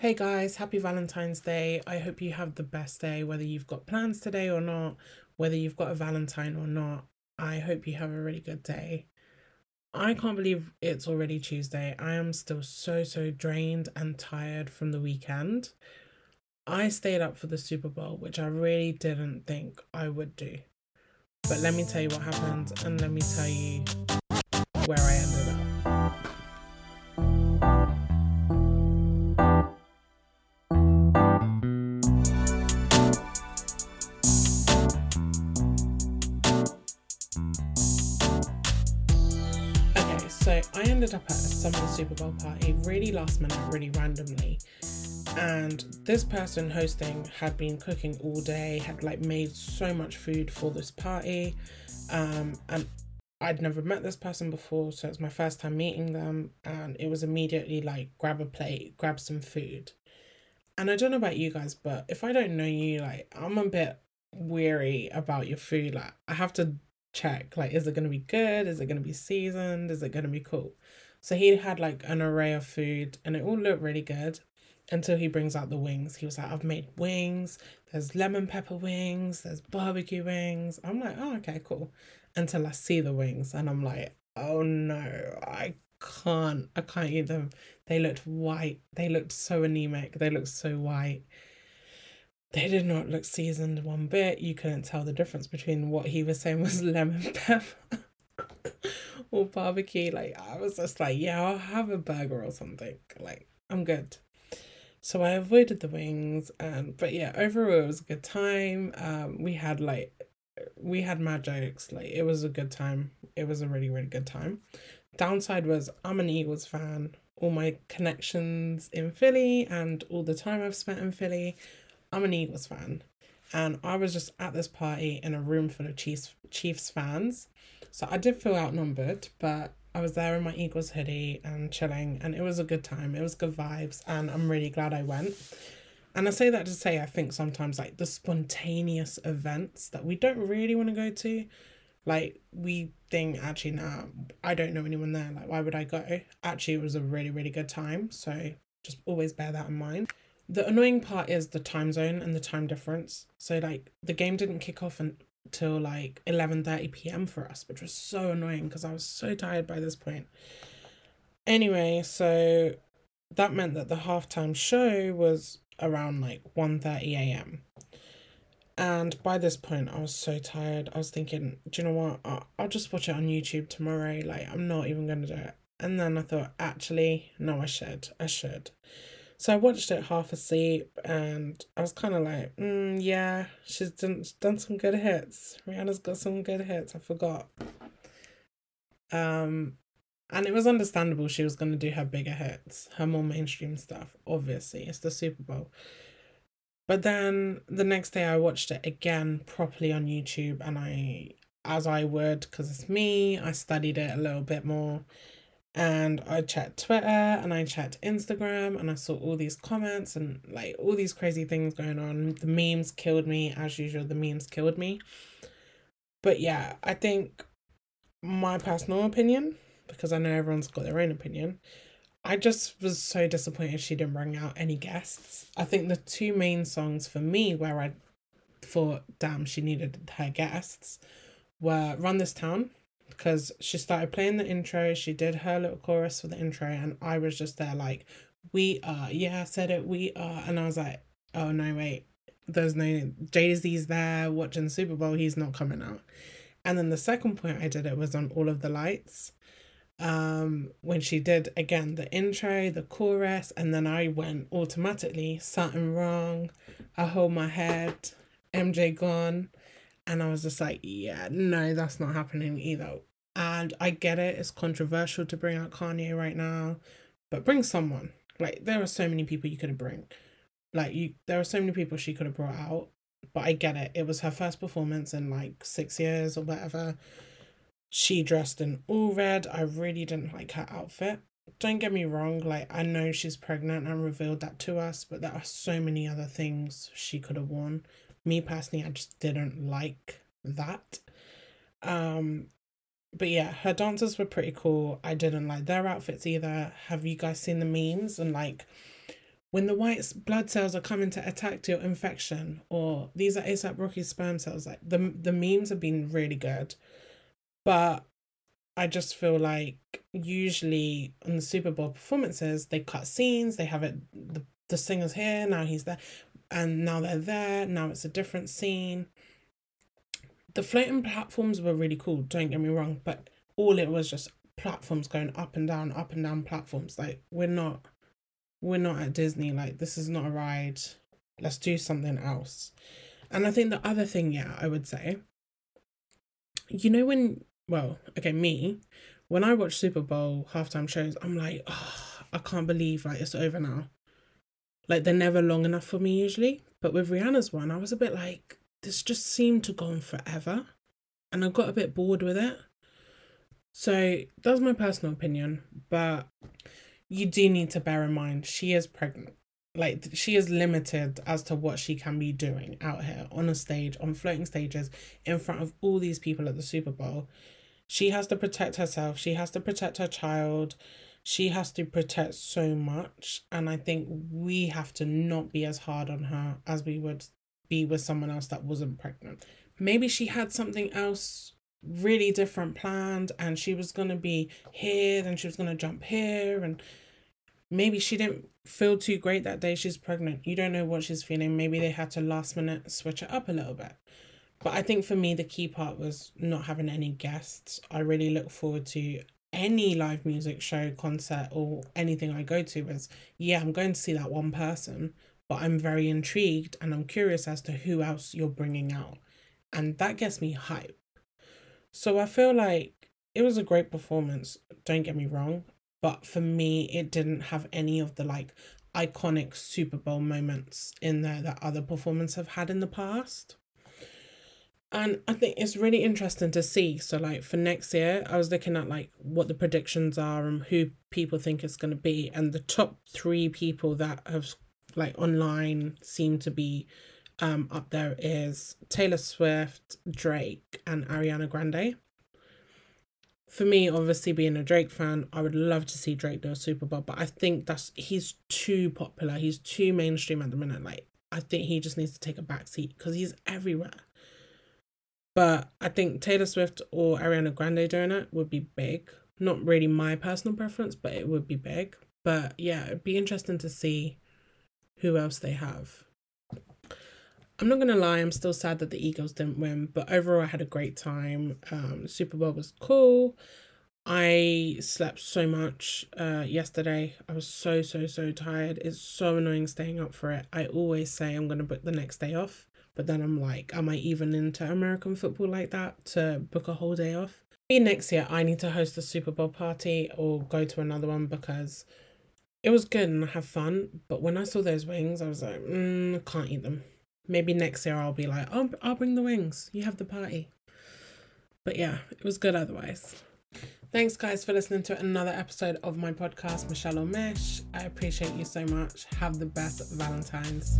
Hey guys, happy Valentine's Day. I hope you have the best day, whether you've got plans today or not, whether you've got a Valentine or not. I hope you have a really good day. I can't believe it's already Tuesday. I am still so, so drained and tired from the weekend. I stayed up for the Super Bowl, which I really didn't think I would do. But let me tell you what happened and let me tell you where I ended I ended up at some of the Super Bowl party really last minute, really randomly. And this person hosting had been cooking all day, had like made so much food for this party. Um, and I'd never met this person before, so it's my first time meeting them. And it was immediately like grab a plate, grab some food. And I don't know about you guys, but if I don't know you, like I'm a bit weary about your food. Like I have to check like is it going to be good? Is it going to be seasoned? Is it going to be cool? So he had like an array of food and it all looked really good until he brings out the wings. He was like i've made wings. There's lemon pepper wings. There's barbecue wings. I'm like oh okay cool. Until i see the wings and i'm like oh no. I can't. I can't eat them. They looked white. They looked so anemic. They looked so white they did not look seasoned one bit. You couldn't tell the difference between what he was saying was lemon pepper or barbecue. Like I was just like, yeah, I'll have a burger or something. Like I'm good. So I avoided the wings and but yeah, overall it was a good time. Um we had like we had mad jokes. Like it was a good time. It was a really, really good time. Downside was I'm an Eagles fan. All my connections in Philly and all the time I've spent in Philly I'm an Eagles fan, and I was just at this party in a room full of Chiefs Chiefs fans. So I did feel outnumbered, but I was there in my Eagles hoodie and chilling, and it was a good time. It was good vibes, and I'm really glad I went. And I say that to say, I think sometimes like the spontaneous events that we don't really want to go to, like we think actually, nah, I don't know anyone there. Like, why would I go? Actually, it was a really, really good time. So just always bear that in mind the annoying part is the time zone and the time difference. So like the game didn't kick off until like 11:30 p.m. for us, which was so annoying because I was so tired by this point. Anyway, so that meant that the halftime show was around like 1:30 a.m. And by this point, I was so tired. I was thinking, do you know what? I'll, I'll just watch it on YouTube tomorrow. Like, I'm not even going to do it. And then I thought, actually, no, I should. I should. So I watched it half asleep and I was kind of like, mm, yeah, she's done, done some good hits. Rihanna's got some good hits. I forgot. Um, and it was understandable she was going to do her bigger hits, her more mainstream stuff. Obviously, it's the Super Bowl. But then the next day I watched it again properly on YouTube and I, as I would, because it's me, I studied it a little bit more and I checked Twitter and I checked Instagram and I saw all these comments and like all these crazy things going on. The memes killed me as usual. The memes killed me. But yeah, I think my personal opinion, because I know everyone's got their own opinion, I just was so disappointed she didn't bring out any guests. I think the two main songs for me where I thought, damn, she needed her guests were Run This Town because she started playing the intro. She did her little chorus for the intro, and I was just there like, "We are, yeah, I said it, we are," and I was like, "Oh no, wait, there's no Jay Z's there watching the Super Bowl. He's not coming out." And then the second point I did it was on all of the lights. Um, when she did again the intro, the chorus, and then I went automatically something wrong. I hold my head. MJ gone. And I was just like, yeah, no, that's not happening either. And I get it, it's controversial to bring out Kanye right now, but bring someone. Like, there are so many people you could have bring. Like, you, there are so many people she could have brought out, but I get it. It was her first performance in like six years or whatever. She dressed in all red. I really didn't like her outfit. Don't get me wrong, like, I know she's pregnant and revealed that to us, but there are so many other things she could have worn me personally, I just didn't like that. Um, but yeah, her dancers were pretty cool. I didn't like their outfits either. Have you guys seen the memes and like when the white blood cells are coming to attack your infection, or these are ASAP Rocky sperm cells. Like the the memes have been really good, but I just feel like usually on the Super Bowl performances they cut scenes. They have it the the singer's here now he's there, and now they're there. Now it's a different scene. The floating platforms were really cool. Don't get me wrong, but all it was just platforms going up and down, up and down platforms. Like we're not we're not at Disney. Like, this is not a ride. Let's do something else. And I think the other thing, yeah, I would say, you know, when, well, okay, me, when I watch Super Bowl halftime shows, I'm like, oh, I can't believe like it's over now. Like, they're never long enough for me usually. But with Rihanna's one, I was a bit like, this just seemed to go on forever. And I got a bit bored with it. So that's my personal opinion. But you do need to bear in mind she is pregnant. Like she is limited as to what she can be doing out here on a stage, on floating stages, in front of all these people at the Super Bowl. She has to protect herself. She has to protect her child. She has to protect so much. And I think we have to not be as hard on her as we would be with someone else that wasn't pregnant. Maybe she had something else really different planned and she was going to be here and she was going to jump here and maybe she didn't feel too great that day she's pregnant you don't know what she's feeling maybe they had to last minute switch it up a little bit but i think for me the key part was not having any guests i really look forward to any live music show concert or anything i go to is yeah i'm going to see that one person but i'm very intrigued and i'm curious as to who else you're bringing out and that gets me hype so i feel like it was a great performance don't get me wrong but for me it didn't have any of the like iconic Super Bowl moments in there that other performances have had in the past. And I think it's really interesting to see. So, like for next year, I was looking at like what the predictions are and who people think it's going to be, and the top three people that have like online seem to be um up there is Taylor Swift, Drake, and Ariana Grande for me, obviously being a Drake fan, I would love to see Drake do a Super Bowl, but I think that's he's too popular. He's too mainstream at the minute. Like I think he just needs to take a back seat because he's everywhere. But I think Taylor Swift or Ariana Grande doing it would be big. Not really my personal preference, but it would be big. But yeah, it'd be interesting to see who else they have. I'm not gonna lie, I'm still sad that the Eagles didn't win, but overall I had a great time. Um, Super Bowl was cool. I slept so much uh yesterday. I was so so so tired. It's so annoying staying up for it. I always say I'm gonna book the next day off, but then I'm like, am I even into American football like that to book a whole day off? Maybe next year I need to host a Super Bowl party or go to another one because it was good and I have fun. But when I saw those wings, I was like, mm, can't eat them maybe next year I'll be like, oh, I'll bring the wings. You have the party. But yeah, it was good otherwise. Thanks, guys, for listening to another episode of my podcast, Michelle or Mish. I appreciate you so much. Have the best Valentine's.